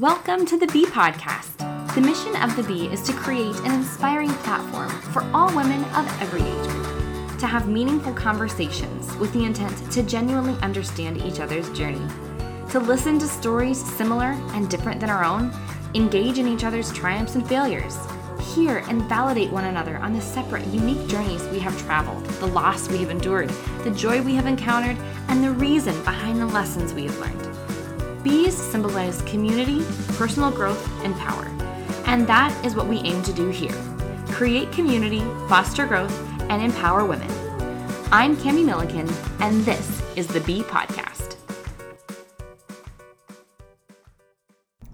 Welcome to the Bee Podcast. The mission of the Bee is to create an inspiring platform for all women of every age group to have meaningful conversations with the intent to genuinely understand each other's journey, to listen to stories similar and different than our own, engage in each other's triumphs and failures, hear and validate one another on the separate, unique journeys we have traveled, the loss we have endured, the joy we have encountered, and the reason behind the lessons we have learned. Bees symbolize community, personal growth, and power. And that is what we aim to do here create community, foster growth, and empower women. I'm Kami Milliken, and this is the Bee Podcast.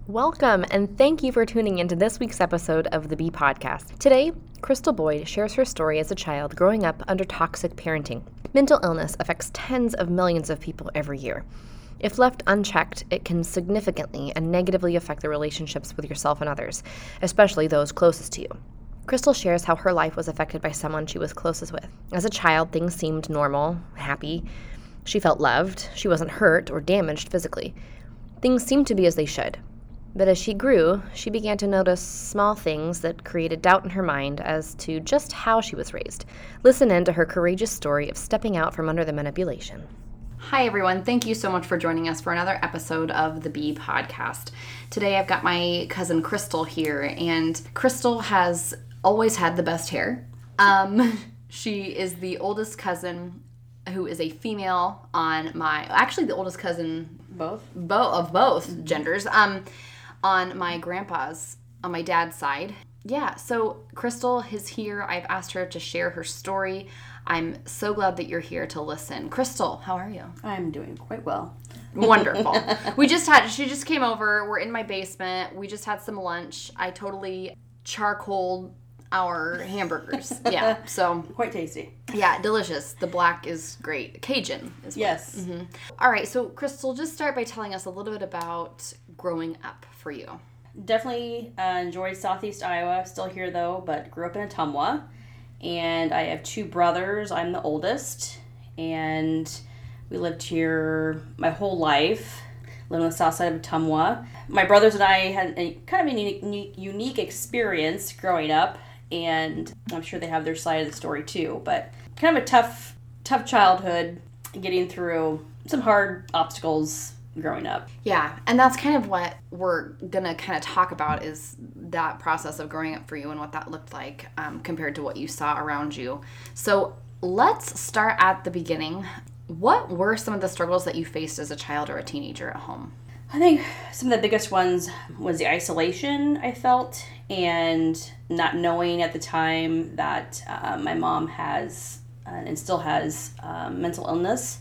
Welcome, and thank you for tuning into this week's episode of the Bee Podcast. Today, Krystal Boyd shares her story as a child growing up under toxic parenting. Mental illness affects tens of millions of people every year. If left unchecked, it can significantly and negatively affect the relationships with yourself and others, especially those closest to you. Krystal shares how her life was affected by someone she was closest with. As a child, things seemed normal, happy. She felt loved. She wasn't hurt or damaged physically. Things seemed to be as they should. But as she grew, she began to notice small things that created doubt in her mind as to just how she was raised. Listen in to her courageous story of stepping out from under the manipulation. Hi, everyone. Thank you so much for joining us for another episode of the Bee Podcast. Today I've got my cousin Krystal here, and Krystal has always had the best hair. Um, she is the oldest cousin who is a female on my actually the oldest cousin both bo- of both genders um on my grandpa's on my dad's side yeah so krystal is here i've asked her to share her story i'm so glad that you're here to listen. Krystal how are you? I'm doing quite well. wonderful. We just had she just came over. We're in my basement. We just had some lunch. I totally charcoal our hamburgers. Yeah so. Quite tasty. yeah delicious. The black is great. Cajun is Yes. all right so krystal just start by telling us a little bit about growing up for you. Definitely uh, enjoyed Southeast Iowa. Still here though, but grew up in Ottumwa. And I have two brothers. I'm the oldest. And we lived here my whole life. Lived on the south side of Ottumwa. My brothers and I had a kind of a unique, unique experience growing up. And I'm sure they have their side of the story too. But kind of a tough, tough childhood, getting through some hard obstacles growing up. Yeah, and that's kind of what we're gonna kind of talk about is that process of growing up for you and what that looked like um, compared to what you saw around you. So let's start at the beginning. What were some of the struggles that you faced as a child or a teenager at home? I think some of the biggest ones was the isolation I felt and not knowing at the time that uh, my mom has uh, and still has um, mental illness.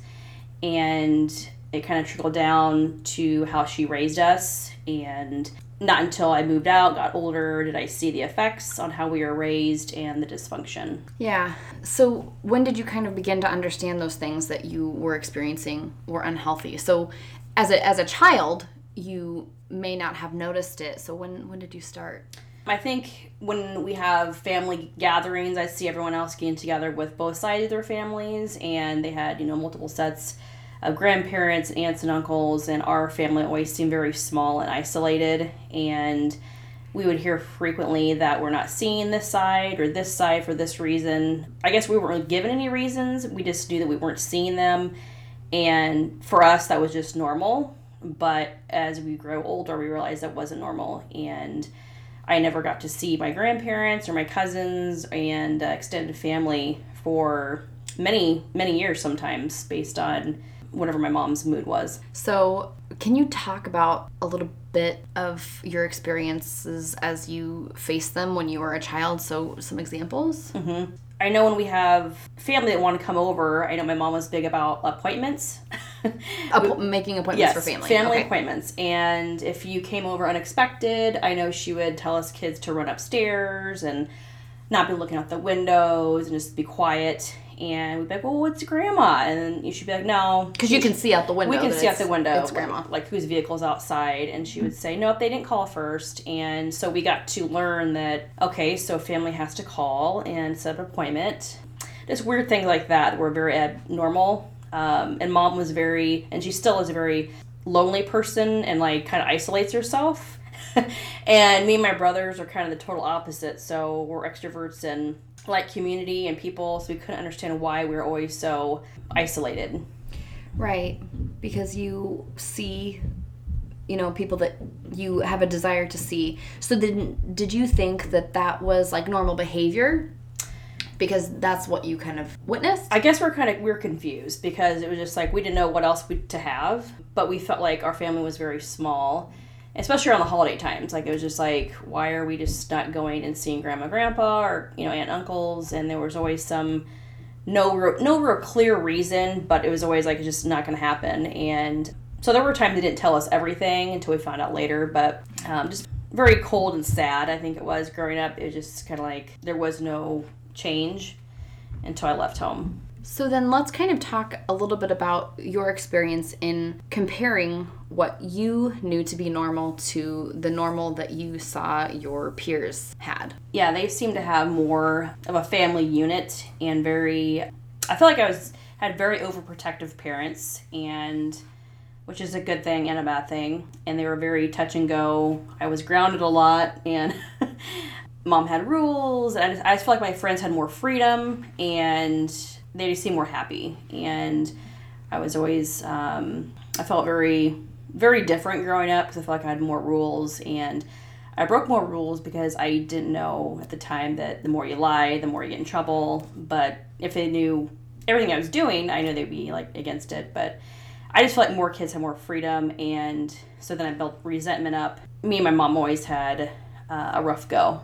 And it kind of trickled down to how she raised us. And not until I moved out, got older, did I see the effects on how we were raised and the dysfunction. Yeah. So when did you kind of begin to understand those things that you were experiencing were unhealthy? So as a as a child, you may not have noticed it. So when when did you start? I think when we have family gatherings, I see everyone else getting together with both sides of their families, and they had, you know, multiple sets of grandparents, aunts, and uncles, and our family always seemed very small and isolated. And we would hear frequently that we're not seeing this side or this side for this reason. I guess we weren't really given any reasons, we just knew that we weren't seeing them. And for us, that was just normal. But as we grow older, we realized that wasn't normal. And I never got to see my grandparents or my cousins and uh, extended family for many, many years sometimes based on whatever my mom's mood was. So, can you talk about a little bit of your experiences as you faced them when you were a child? So, some examples? Mm-hmm. I know when we have family that want to come over, I know my mom was big about appointments. Appo- making appointments yes, for family. family Okay. appointments. And if you came over unexpected, I know she would tell us kids to run upstairs and not be looking out the windows and just be quiet. And we'd be like, "Well, it's grandma," and then you should be like, "No," Because you can see out the window. we can see out the window It's grandma. like, like whose vehicle's outside and she would say nope they didn't call first and so we got to learn that okay so family has to call and set up an appointment just weird things like that that were very abnormal um, and mom was very and she still is a very lonely person and like kind of isolates herself. and me and my brothers are kind of the total opposite. So we're extroverts and like community and people. So we couldn't understand why we were always so isolated. Right. Because you see you know people that you have a desire to see so did did you think that that was like normal behavior because that's what you kind of witnessed i guess we're kind of we are confused because it was just like we didn't know what else we, to have but we felt like our family was very small especially around the holiday times like it was just like why are we just not going and seeing grandma grandpa or you know aunt uncles? And there was always some no real, no real clear reason but it was always like it's just not going to happen. And so there were times they didn't tell us everything until we found out later but um, just very cold and sad i think it was growing up. It was just kind of like there was no change until I left home. So then let's kind of talk a little bit about your experience in comparing what you knew to be normal to the normal that you saw your peers had. Yeah, they seem to have more of a family unit and very I feel like I was had very overprotective parents and which is a good thing and a bad thing and they were very touch and go. I was grounded a lot and mom had rules and I just, I just feel like my friends had more freedom and they just seemed more happy and i was always um, i felt very very different growing up because i felt like i had more rules and i broke more rules because i didn't know at the time that the more you lie the more you get in trouble but if they knew everything i was doing i know they'd be like against it but i just felt like more kids had more freedom and so then i built resentment up me and my mom always had uh, a rough go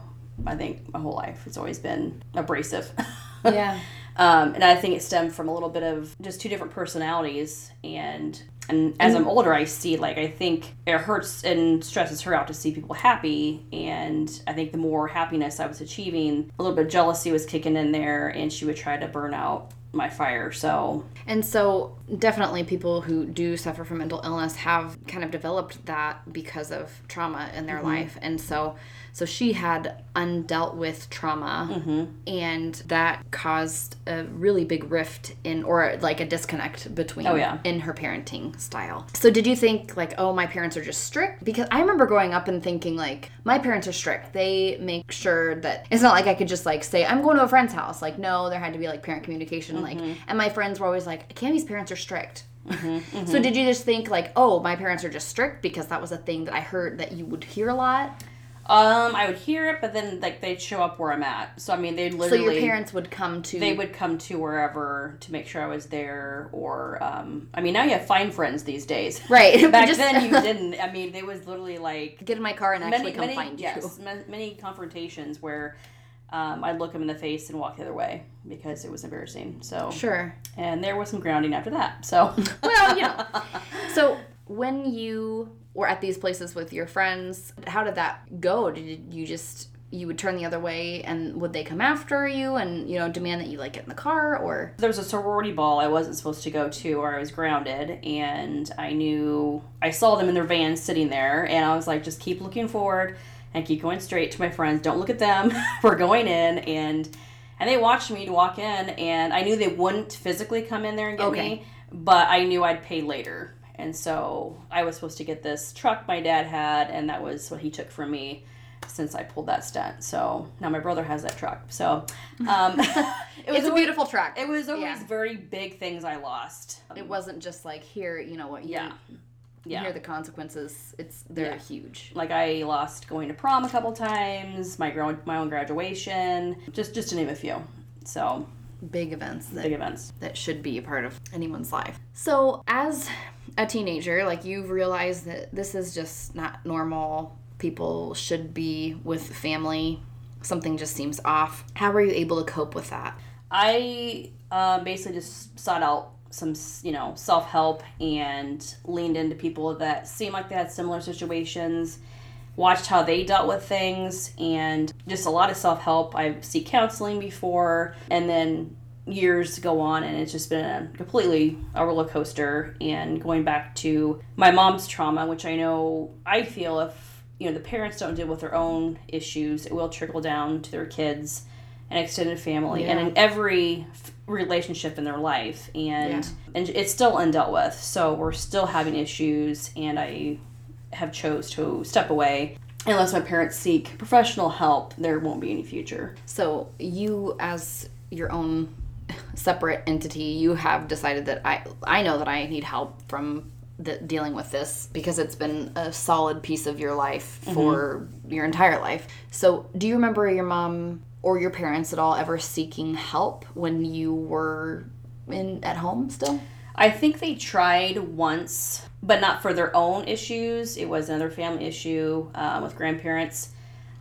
I think my whole life. It's always been abrasive. Yeah. Um, and I think it stemmed from a little bit of just two different personalities. And and as I'm older, I see like I think it hurts and stresses her out to see people happy. And I think the more happiness I was achieving, a little bit of jealousy was kicking in there, and she would try to burn out my fire. So and so definitely people who do suffer from mental illness have kind of developed that because of trauma in their mm-hmm. life, and so so she had undealt with trauma, mm-hmm. and that caused a really big rift in, or like a disconnect between, oh, yeah. in her parenting style. So did you think like, oh, my parents are just strict? Because I remember growing up and thinking like, my parents are strict. They make sure that it's not like I could just like say I'm going to a friend's house. Like, no, there had to be like parent communication. Mm-hmm. Like, and my friends were always like, Candy's parents are strict. Mm-hmm, mm-hmm. So did you just think like, oh, my parents are just strict because that was a thing that I heard that you would hear a lot? Um, I would hear it, but then like they'd show up where I'm at. So I mean, they'd literally. So your parents would come to. They would come to wherever to make sure I was there, or um, I mean, now you have fine friends these days. Right. Back Just, then you didn't. I mean, they was literally like get in my car and many, actually come many, find yes, you. Yes, many confrontations where. Um, I'd look them in the face and walk the other way because it was embarrassing. So sure. And there was some grounding after that. So well, you know. So when you were at these places with your friends, how did that go? Did you just you would turn the other way and would they come after you and you know demand that you like get in the car or? There was a sorority ball i wasn't supposed to go to or i was grounded and i knew i saw them in their van sitting there and i was like just keep looking forward and keep going straight to my friends. Don't look at them. We're going in. And and they watched me walk in and i knew they wouldn't physically come in there and get okay. me but i knew i'd pay later and so I was supposed to get this truck my dad had, and that was what he took from me since I pulled that stunt. So now my brother has that truck. So um, it was a always, beautiful truck. It was always yeah. very big things I lost. It wasn't just like here, you know what? You, yeah. Yeah. Hear the consequences. It's they're yeah. huge. Like I lost going to prom a couple times, my my own graduation, just just to name a few. So big events that, big events that should be a part of anyone's life. So as a teenager, like you've realized that this is just not normal. People should be with family. Something just seems off. How were you able to cope with that? I uh, basically just sought out some, you know, self help and leaned into people that seemed like they had similar situations watched how they dealt with things and just a lot of self-help. I've seen counseling before and then years go on and it's just been a completely a roller coaster and going back to my mom's trauma which i know i feel if you know the parents don't deal with their own issues it will trickle down to their kids and extended family and in every relationship in their life and Yeah. and it's still undealt with. So we're still having issues and i have chose to step away unless my parents seek professional help there won't be any future So you, as your own separate entity, you have decided that I I know that I need help from the, dealing with this because it's been a solid piece of your life mm-hmm. for your entire life. So do you remember your mom or your parents at all ever seeking help when you were in at home still? I think they tried once, but not for their own issues. It was another family issue um, with grandparents.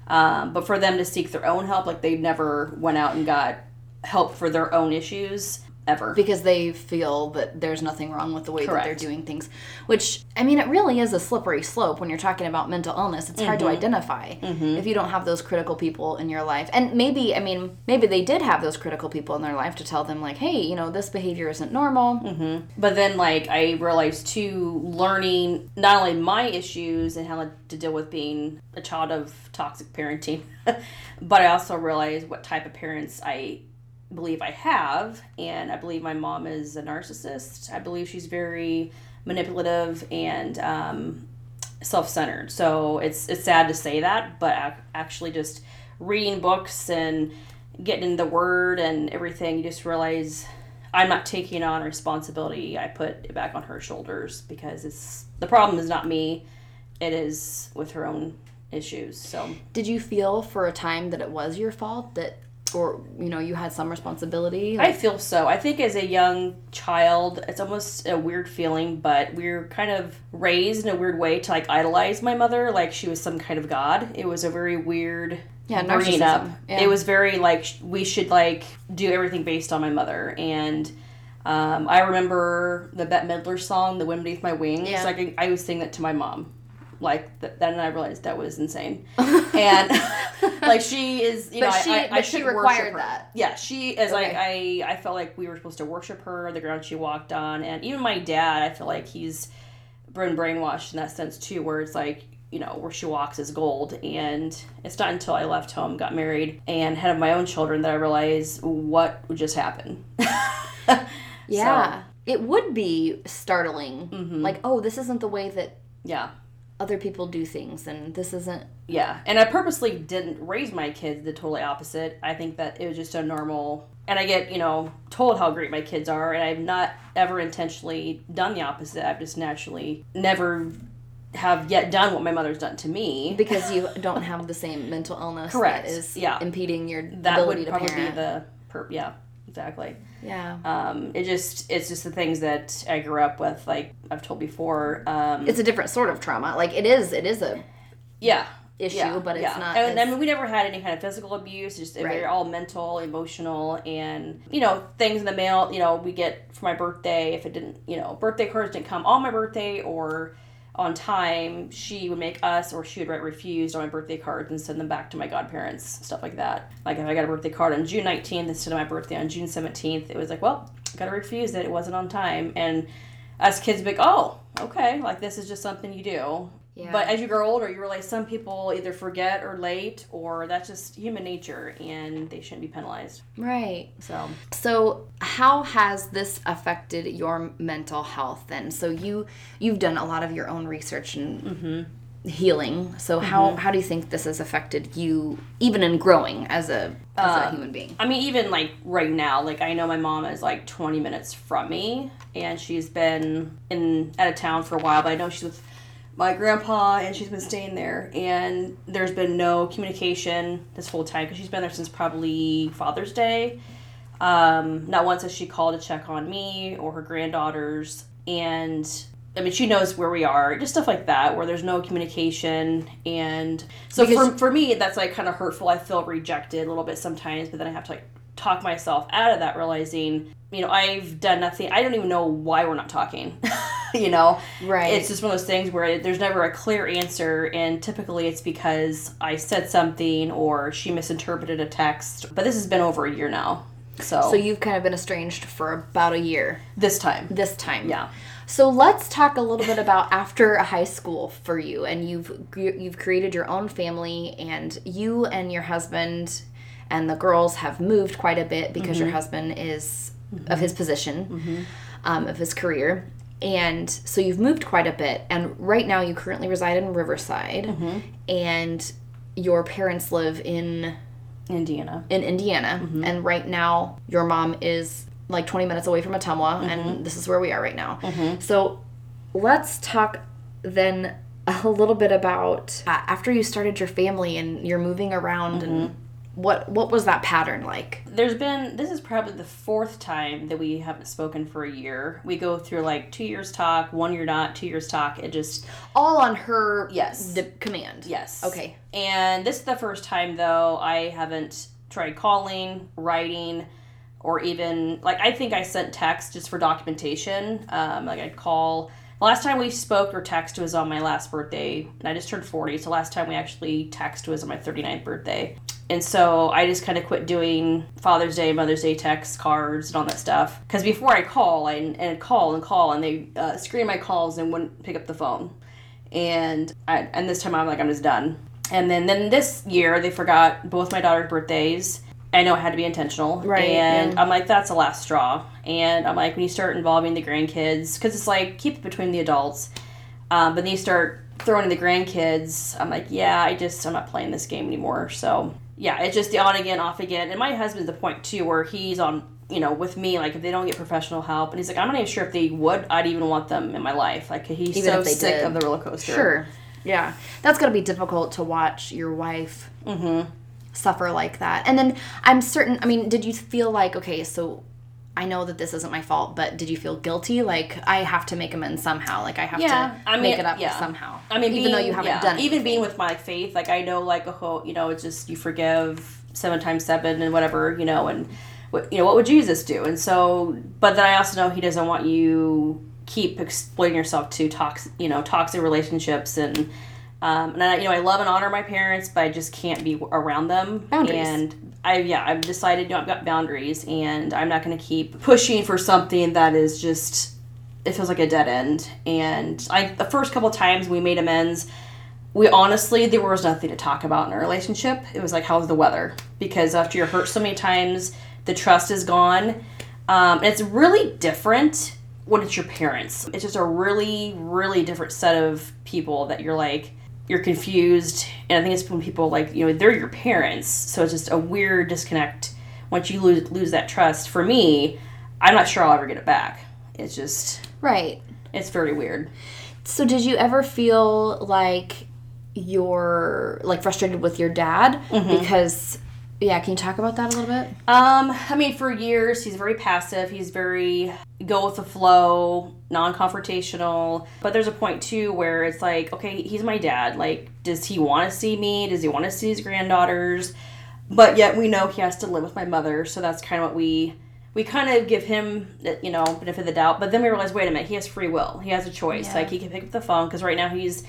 Um, but for them to seek their own help, like they never went out and got help for their own issues ever. because they feel that there's nothing wrong with the way that they're doing things which i mean it really is a slippery slope when you're talking about mental illness. It's hard to mm-hmm. identify mm-hmm. if you don't have those critical people in your life. And maybe i mean maybe they did have those critical people in their life to tell them like hey you know this behavior isn't normal. Mm-hmm. But then, like, I realized too, learning not only my issues and how to deal with being a child of toxic parenting, but I also realized what type of parents I believe I have. And I believe my mom is a narcissist. I believe she's very manipulative and um, self centered. So it's, it's sad to say that, but actually, just reading books and getting the word and everything, you just realize I'm not taking on responsibility. I put it back on her shoulders because it's the problem is not me. It is with her own issues. So did you feel for a time that it was your fault that or you know you had some responsibility I feel so. I think as a young child, it's almost a weird feeling, but we are kind of raised in a weird way to like idolize my mother, like she was some kind of god. It was a very weird Yeah, bringing up. Yeah. It was very like we should like do everything based on my mother and. Um, I remember the Bette Midler song, "The Wind Beneath My Wings." Yeah. Like I, I was singing that to my mom, like th- then I realized that was insane. and like she is, you But know, I- she- I, I, but she should required that. Yeah, she is like I. I felt like we were supposed to worship her, the ground she walked on, and even my dad. I feel like he's been brainwashed in that sense too, where it's like you know where she walks is gold, and it's not until I left home, got married, and had my own children that I realized what would just happened. yeah it would be startling Mm-hmm. like oh this isn't the way that yeah. Other people do things and this isn't Yeah, and I purposely didn't raise my kids the totally opposite. I think that it was just a normal, and I get you know told how great my kids are, and I've not ever intentionally done the opposite. I've just naturally never have yet done what my mother's done to me. because you don't have the same mental illness Correct. that is Yeah. impeding your that ability would to probably parent. be the per- yeah exactly. yeah. Um, it just it's just the things that I grew up with. Like I've told before. Um, It's a different sort of trauma. Like it is it is a yeah issue, yeah, but it's yeah. not And, I mean, we never had any kind of physical abuse. Just Right. they're all mental, emotional, and you know things in the mail. You know, we get for my birthday. If it didn't, you know, birthday cards didn't come on my birthday or on time, she would make us or she would write refused on my birthday cards and send them back to my godparents, stuff like that. Like if I got a birthday card on June 19th instead of my birthday on June 17th, it was like, well, gotta refuse it. It wasn't on time. And us kids be like, oh, okay, like this is just something you do. Yeah. But as you grow older, you realize some people either forget or late, or that's just human nature, and they shouldn't be penalized. right. So So, how has this affected your mental health then? So you you've done a lot of your own research and Mm-hmm. healing. So how how do you think this has affected you even in growing as a as Uh, a human being? I mean, even like right now, like I know my mom is like 20 minutes from me, and she's been in out of town for a while. But I know she's with my grandpa, and she's been staying there. And there's been no communication this whole time because she's been there since probably Father's Day. Um, not once has she called to check on me or her granddaughters, and I mean, she knows where we are, just stuff like that, where there's no communication. And so Because- for, for me, that's like kind of hurtful. I feel rejected a little bit sometimes, but then I have to like talk myself out of that, realizing, you know, I've done nothing. I don't even know why we're not talking. you know, Right. It's just one of those things where there's never a clear answer, and typically it's because I said something or she misinterpreted a text. But this has been over a year now, so, So you've kind of been estranged for about a year this time, this time. yeah. So let's talk a little bit about after high school for you, and you've you've created your own family, and you and your husband, and the girls have moved quite a bit because your mm-hmm. husband is mm-hmm. of his position, mm-hmm. um, of his career. And so you've moved quite a bit, and right now you currently reside in Riverside, mm-hmm. and your parents live in Indiana. in Indiana, mm-hmm. and right now your mom is like 20 minutes away from Ottumwa, and mm-hmm. this is where we are right now. So let's talk then a little bit about uh, after you started your family and you're moving around and what what was that pattern like? There's been this is probably the fourth time that we haven't spoken for a year. We go through like two years talk, one year not, two years talk. It just All on her Yes. d- command. yes. Okay. And this is the first time though I haven't tried calling, writing, or even like I think I sent text just for documentation. Um, like I'd call. The last time we spoke or text was on my last birthday, and I just turned 40. So last time we actually text was on my 39th birthday. And so I just kind of quit doing Father's Day, Mother's Day texts, cards, and all that stuff. Because before I call, I, and call and call, and they uh, screen my calls and wouldn't pick up the phone. And I, and this time I'm like, I'm just done. And then, then this year they forgot both my daughter's birthdays. I know it had to be intentional. Right, And yeah. I'm like, that's the last straw. And I'm like, when you start involving the grandkids, because it's like, keep it between the adults. Um, but then you start throwing in the grandkids. I'm like, yeah, I just, I'm not playing this game anymore. So, yeah, it's just the on again, off again. And my husband's the point too, where he's on, you know, with me, like if they don't get professional help, and he's like, I'm not even sure if they would, I'd even want them in my life. Like he's Even so sick did. of the roller coaster. Sure. Yeah. That's going to be difficult to watch your wife mm-hmm. suffer like that. And then I'm certain, I mean, did you feel like, okay, so I know that this isn't my fault, but did you feel guilty? Like, I have to make amends somehow. Like, I have Yeah, to I mean, make it up yeah. somehow. I mean, even though you haven't yeah, done it. even being with my faith, like I know, like a whole, you know, it's just you forgive seven times seven and whatever, you know, and what you know, what would Jesus do? And so, but then I also know He doesn't want you keep exploiting yourself to toxic, you know, toxic relationships and. Um, and I, you know, I love and honor my parents, but I just can't be around them. Boundaries. And I, yeah, I've decided, you know, I've got boundaries, and I'm not going to keep pushing for something that is just it feels like a dead end. And I the first couple times we made amends, we honestly there was nothing to talk about in our relationship. It was like how's the weather? Because after you're hurt so many times, the trust is gone. Um, and it's really different when it's your parents. It's just a really, really different set of people that you're like you're confused. And I think it's when people like, you know, they're your parents. So it's just a weird disconnect once you lose lose that trust. For me, I'm not sure I'll ever get it back. It's just right. it's very weird. So, did you ever feel like you're like frustrated with your dad? Mm-hmm. Because, yeah, can you talk about that a little bit? Um, I mean, for years he's very passive. He's very go with the flow, non-confrontational. But there's a point too where it's like, okay, he's my dad. Like, does he want to see me? Does he want to see his granddaughters? But yet we know he has to live with my mother, so that's kind of what we we kind of give him, you know, benefit of the doubt. But then we realize, wait a minute, he has free will. He has a choice. Yeah. Like he can pick up the phone because right now he's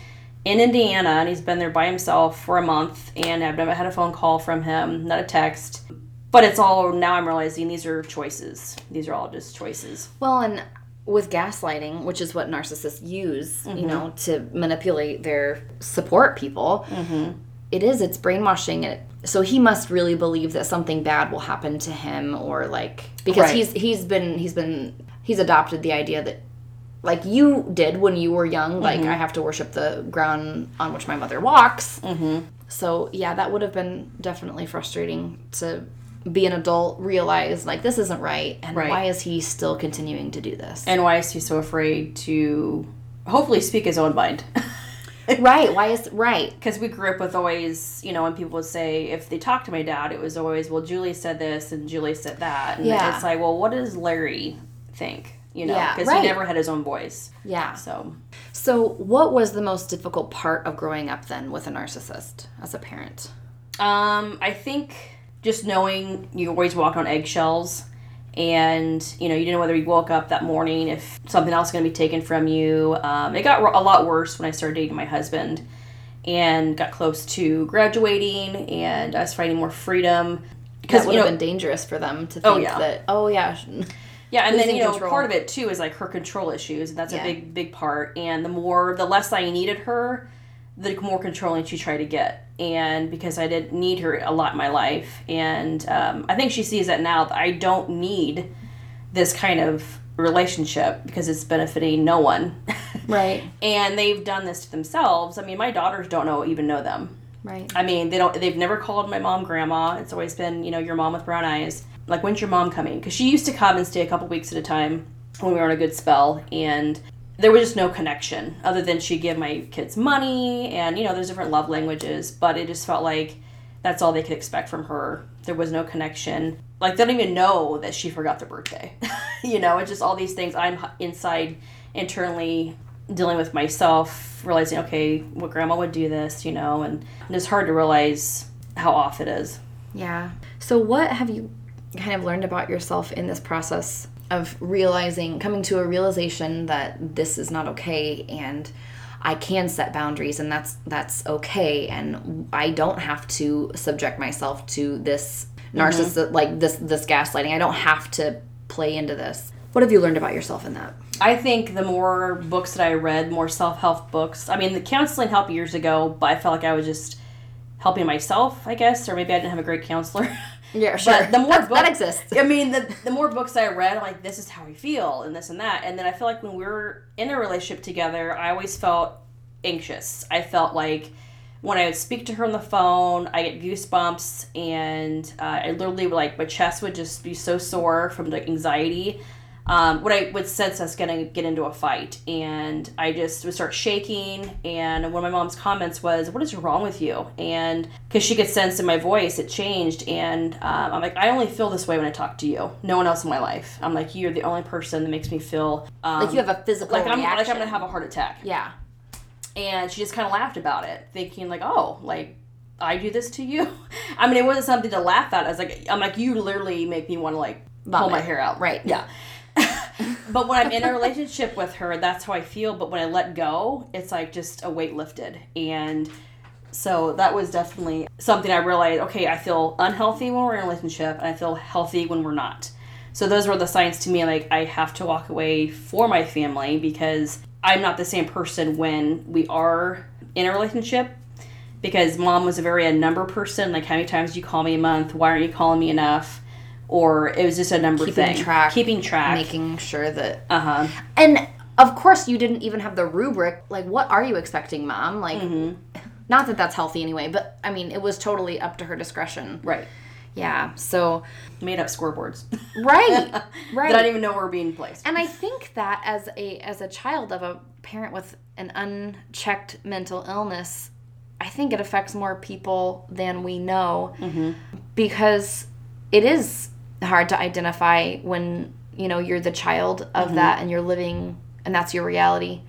in Indiana and he's been there by himself for a month, and I've never had a phone call from him, not a text. But it's all now I'm realizing these are choices. These are all just choices. Well, and with gaslighting, which is what narcissists use, you mm-hmm. know, to manipulate their support people, mm-hmm. it is, it's brainwashing it. So he must really believe that something bad will happen to him or like because Right. he's he's been he's been he's adopted the idea that like you did when you were young, like I have to worship the ground on which my mother walks. Mm-hmm. So yeah, that would have been definitely frustrating to be an adult, realize like this isn't right, and Right. why is he still continuing to do this? And why is he so afraid to hopefully speak his own mind? right? Why is right? because we grew up with always, you know, when people would say, if they talked to my dad, it was always, well, Julie said this and Julie said that. And Yeah. it's like, well, what does Larry think? You know, Yeah, because right. he never had his own voice. Yeah. So, So, what was the most difficult part of growing up then with a narcissist as a parent? um, I think just knowing you always walk on eggshells and, you know, you didn't know whether you woke up that morning, if something else was going to be taken from you. Um, it got a lot worse when I started dating my husband and got close to graduating and I was finding more freedom. Because would you have been dangerous for them to think Oh, yeah. that. Oh yeah. Yeah, and then you know control. part of it too is like her control issues, and that's Yeah. a big big part. And the more the less I needed her, the more controlling she tried to get. And because I didn't need her a lot in my life. And um, I think she sees that now that I don't need this kind of relationship because it's benefiting no one. Right. and they've done this to themselves. I mean, my daughters don't know even know them. Right. I mean, they don't. They've never called my mom grandma. It's always been, you know, your mom with brown eyes. Like, when's your mom coming? Because she used to come and stay a couple weeks at a time when we were on a good spell, and there was just no connection other than she'd give my kids money, and you know, there's different love languages, but it just felt like that's all they could expect from her. There was no connection. Like, they don't even know that she forgot their birthday. you know, it's just all these things I'm inside internally dealing with myself, realizing, okay, what grandma would do this, you know, and it's hard to realize how off it is. Yeah. So, what have you kind of learned about yourself in this process of realizing, coming to a realization that this is not okay and I can set boundaries and that's that's okay and I don't have to subject myself to this mm-hmm. narcissist like this this gaslighting. I don't have to play into this. What have you learned about yourself in that? I think the more books that I read, more self help books. I mean, the counseling helped years ago, but I felt like I was just helping myself, I guess, or maybe I didn't have a great counselor. Yeah, sure. But the more books, that exists. I mean, the the more books I read, I'm like, this is how I feel, and this and that. And then I feel like when we were in a relationship together, I always felt anxious. I felt like when I would speak to her on the phone, I get goosebumps, and uh, I literally like my chest would just be so sore from the anxiety. Um, what I would sense us gonna get into a fight, and I just would start shaking. And one of my mom's comments was, "What is wrong with you?" And because she could sense in my voice, it changed. And um, I'm like, "I only feel this way when I talk to you. No one else in my life. I'm like, you're the only person that makes me feel um, Like you have a physical like I'm like I'm gonna have a heart attack." Yeah. and she just kind of laughed about it, thinking like, "Oh, like I do this to you." I mean, it wasn't something to laugh at. I was like, "I'm like you literally make me want to like pull my hair out." Right. Yeah. But when I'm in a relationship with her, that's how I feel. But when I let go, it's like just a weight lifted, and so that was definitely something I realized. Okay, I feel unhealthy when we're in a relationship, and I feel healthy when we're not. So those were the signs to me. Like I have to walk away for my family because I'm not the same person when we are in a relationship. Because mom was a very a number person. Like how many times do you call me a month? Why aren't you calling me enough? Or it was just a number Keeping thing. track, Keeping track. Making sure that uh huh. And of course, you didn't even have the rubric. Like, what are you expecting, mom? Like, not that that's healthy anyway, but I mean, it was totally up to her discretion. Right. Yeah. So, Made up scoreboards right, right. that I didn't even know were being placed. and I think that as a as a child of a parent with an unchecked mental illness, I think it affects more people than we know because it is hard to identify when you know you're the child of that and you're living and that's your reality.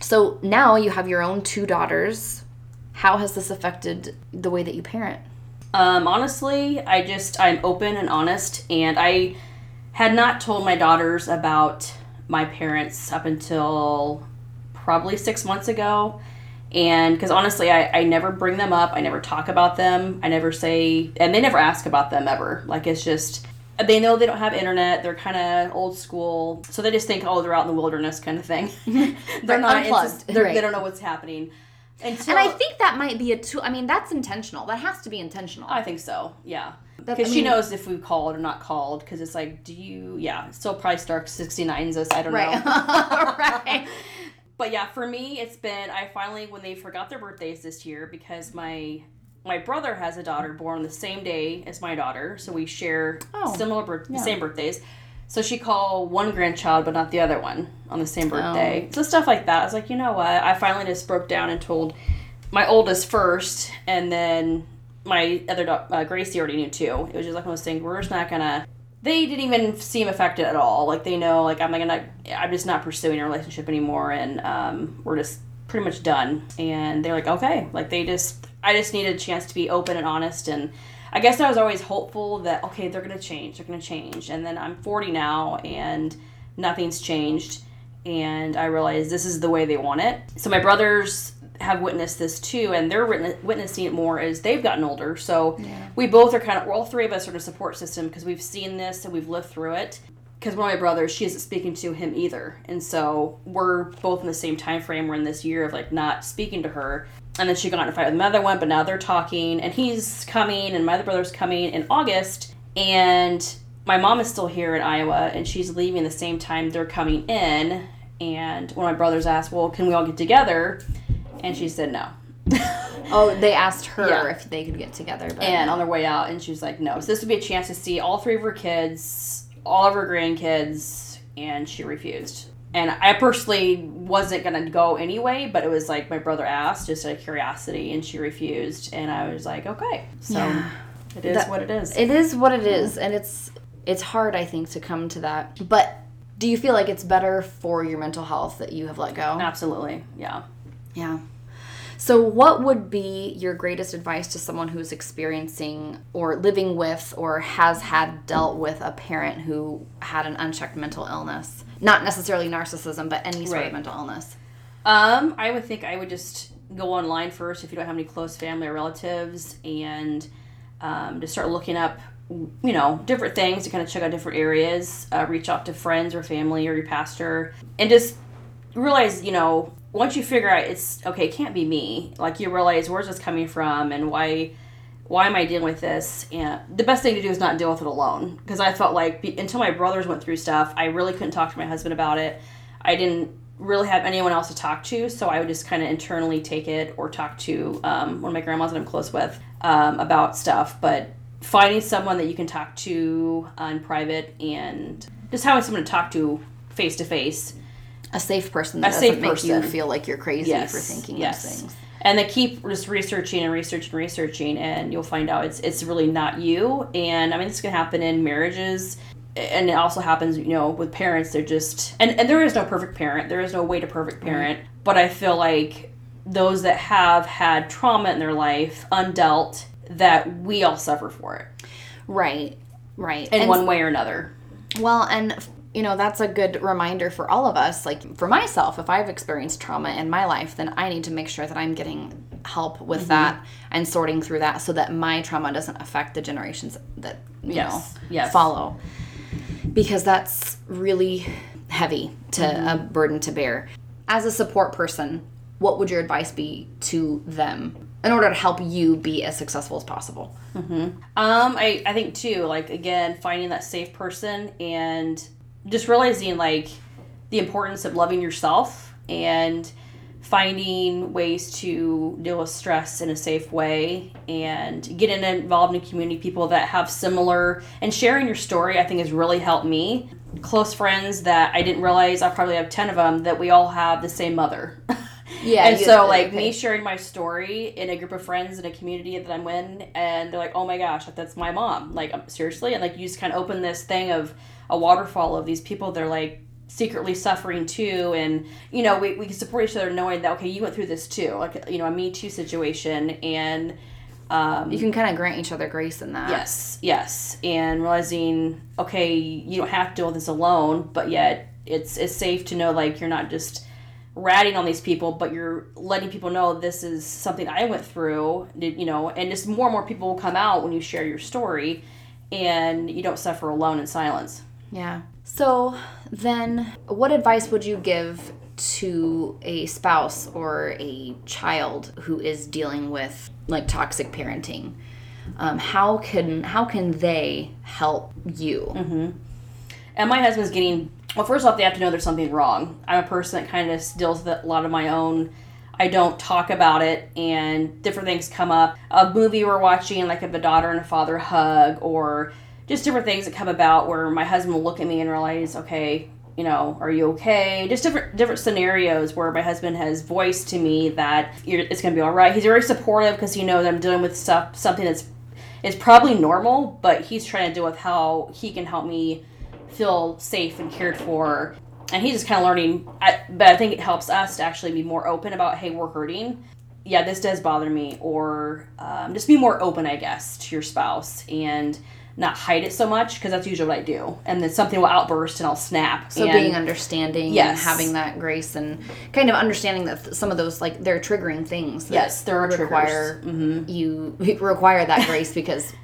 So now you have your own two daughters. How has this affected the way that you parent? Um, honestly, I just I'm open and honest, and I had not told my daughters about my parents up until probably six months ago. And because honestly, I, I never bring them up. I never talk about them. I never say, and they never ask about them ever. Like, it's just, they know they don't have internet. They're kind of old school. So they just think, oh, they're out in the wilderness kind of thing. they're not, unplugged, they're, right. they don't know what's happening. Until, And I think that might be a tool. I mean, that's intentional. That has to be intentional. I think so. Yeah. Because I she mean- knows if we called or not called. Because it's like, do you? Yeah. Still probably Star 69s us. I don't right. know. right. But yeah, for me, it's been I finally when they forgot their birthdays this year because my my brother has a daughter born the same day as my daughter, so we share Oh, similar birth same birthdays. So she called one grandchild but not the other one on the same birthday. So stuff like that. I was like, you know what? I finally just broke down and told my oldest first, and then my other daughter, uh, Gracie already knew too. It was just like I was saying. We're just not gonna. They didn't even seem affected at all. Like they know, like I'm not gonna. I'm just not pursuing a relationship anymore, and um, we're just pretty much done. And they're like, okay, like they just. I just needed a chance to be open and honest, and I guess I was always hopeful that okay, they're gonna change. They're gonna change, and then I'm 40 now, and nothing's changed and I realized this is the way they want it. So my brothers have witnessed this too, and they're witness- witnessing it more as they've gotten older. So we both are kind of, all three of us are in a support system because we've seen this and we've lived through it. Because one of my brothers, she isn't speaking to him either, and so we're both in the same time frame. We're in this year of like not speaking to her, and then she got in a fight with another one, but now they're talking, and he's coming, and my other brother's coming in August, and my mom is still here in Iowa, and she's leaving the same time they're coming in. And one of my brothers asked, "Well, can we all get together?" And she said no. Oh, they asked her Yeah. if they could get together. But and on their way out, and she was like, "No." So this would be a chance to see all three of her kids, all of her grandkids, and she refused. And I personally wasn't gonna go anyway, but it was like my brother asked just out of curiosity, and she refused, and I was like, "Okay." So Yeah. it is That- what it is. it is what it is, and it's it's hard, I think, to come to that. But do you feel like it's better for your mental health that you have let go? Absolutely, yeah. Yeah. So, what would be your greatest advice to someone who's experiencing or living with or has had dealt with a parent who had an unchecked mental illness? Not necessarily narcissism, but any sort Right. of mental illness. Um, I would think I would just go online first if you don't have any close family or relatives, and um, just start looking up, you know, different things to kind of check out different areas. Uh, reach out to friends or family or your pastor, and just realize, you know, once you figure out it's okay, it can't be me. Like you realize where's this coming from and why. Why am I dealing with this? And the best thing to do is not deal with it alone. Because I felt like be, until my brothers went through stuff, I really couldn't talk to my husband about it. I didn't really have anyone else to talk to, so I would just kind of internally take it or talk to um, one of my grandmas that I'm close with um, about stuff. But finding someone that you can talk to uh, in private and just having someone to talk to face to face. A safe person that A doesn't safe make you feel like you're crazy Yes, for thinking yes. those things. And they keep just researching and researching and researching, and you'll find out it's it's really not you. And I mean, this can happen in marriages, and it also happens, you know, with parents. They're just and and there is no perfect parent. There is no way to perfect parent. But I feel like those that have had trauma in their life undealt, that we all suffer for it Right, right. in And- one way or another. Well, and you know, that's a good reminder for all of us. Like for myself, if I've experienced trauma in my life, then I need to make sure that I'm getting help with Mm-hmm. that and sorting through that so that my trauma doesn't affect the generations that, you Yes, know, yes. follow. Because that's really heavy to Mm-hmm. a burden to bear. As a support person, what would your advice be to them in order to help you be as successful as possible? Um, I, I think too, like again, finding that safe person and just realizing like the importance of loving yourself and finding ways to deal with stress in a safe way and getting involved in community people that have similar and sharing your story i think has really helped me close friends that i didn't realize i probably have 10 of them that we all have the same mother Yeah, and so like okay. me sharing my story in a group of friends in a community that I'm in, and they're like, "Oh my gosh, that's my mom!" Like um, seriously, and like you just kind of open this thing of a waterfall of these people. They're like secretly suffering too, and you know we we can support each other knowing that okay, you went through this too, like you know a Me Too situation, and um, You can kind of grant each other grace in that. Yes, yes, and realizing okay, you don't have to deal with this alone, but yet it's it's safe to know like you're not just ratting on these people, but you're letting people know this is something I went through, you know, and just more and more people will come out when you share your story, and you don't suffer alone in silence. Yeah. So then, what advice would you give to a spouse or a child who is dealing with like toxic parenting? Um, how can how can they help you? And my husband's getting well. First off, they have to know there's something wrong. I'm a person that kind of deals with a lot of my own. I don't talk about it, and different things come up. A movie we're watching, like if a daughter and a father hug, or just different things that come about where my husband will look at me and realize, okay, you know, are you okay? Just different different scenarios where my husband has voiced to me that it's going to be all right. He's very supportive because he knows I'm dealing with stuff, something that's it's probably normal, but he's trying to deal with how he can help me feel safe and cared for. And he's just kind of learning. I, but I think it helps us to actually be more open about, hey, we're hurting. Yeah, this does bother me. Or um, just be more open, I guess, to your spouse and not hide it so much because that's usually what I do. And then something will outburst and I'll snap. So and, being understanding Yes. and having that grace and kind of understanding that th- some of those like they're triggering things. that Yes, there are require. Mm-hmm. you require that grace because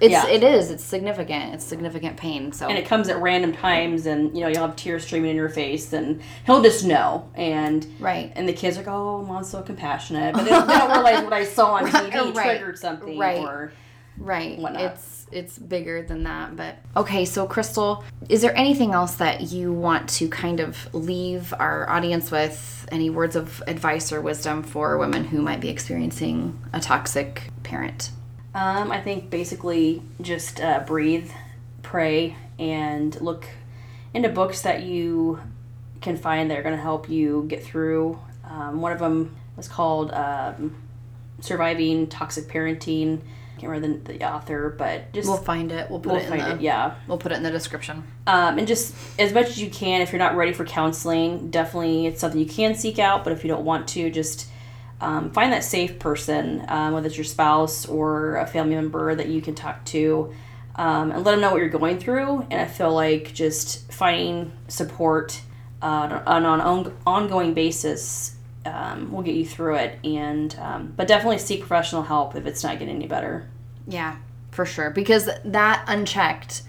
It's Yeah. it is. It's significant. It's significant pain. So and it comes at random times and you know you'll have tears streaming in your face and he'll just know and Right. and the kids are like oh mom's so compassionate but they don't, they don't realize what i saw on tv Right. triggered something Right. or right. whatnot. It's it's bigger than that. But okay, so Krystal, is there anything else that you want to kind of leave our audience with? Any words of advice or wisdom for women who might be experiencing a toxic parent? um, i think basically just uh, breathe pray and look into books that you can find that are going to help you get through um, one of them was called um, surviving toxic parenting can't remember the, the author but just We'll find it. We'll put we'll it in the it yeah we'll put it in the description. um, and just as much as you can if you're not ready for counseling definitely it's something you can seek out but if you don't want to just um, find that safe person um, whether it's your spouse or a family member that you can talk to um, and let them know what you're going through and i feel like just finding support uh, on an ongoing basis um, will get you through it and um, but definitely seek professional help if it's not getting any better Yeah, for sure. Because that unchecked,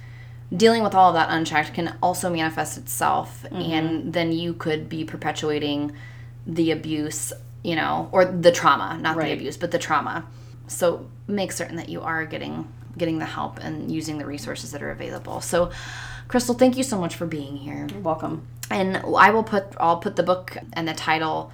dealing with all of that unchecked can also manifest itself. And then you could be perpetuating the abuse, you know, or the trauma, not the abuse, but the trauma. So make certain that you are getting getting the help and using the resources that are available. So Krystal, thank you so much for being here. you're welcome And I will put I'll put the book and the title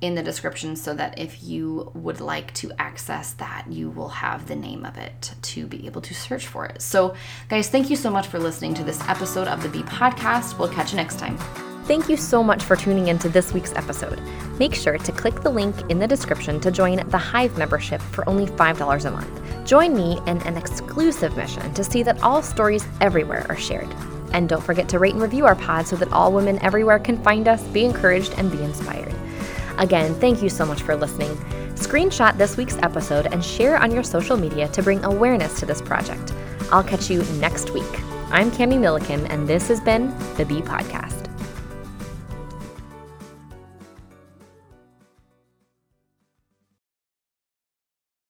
in the description so that if you would like to access that, you will have the name of it to be able to search for it. So, guys, thank you so much for listening to this episode of the Bee podcast. We'll catch you next time. Thank you so much for tuning into this week's episode. Make sure to click the link in the description to join the Hive membership for only $5 a month. Join me in an exclusive mission to see that all stories everywhere are shared. And don't forget to rate and review our pod so that all women everywhere can find us, be encouraged, and be inspired. Again, thank you so much for listening. Screenshot this week's episode and share on your social media to bring awareness to this project. I'll catch you next week. I'm Kami Milliken, and this has been the Bee Podcast.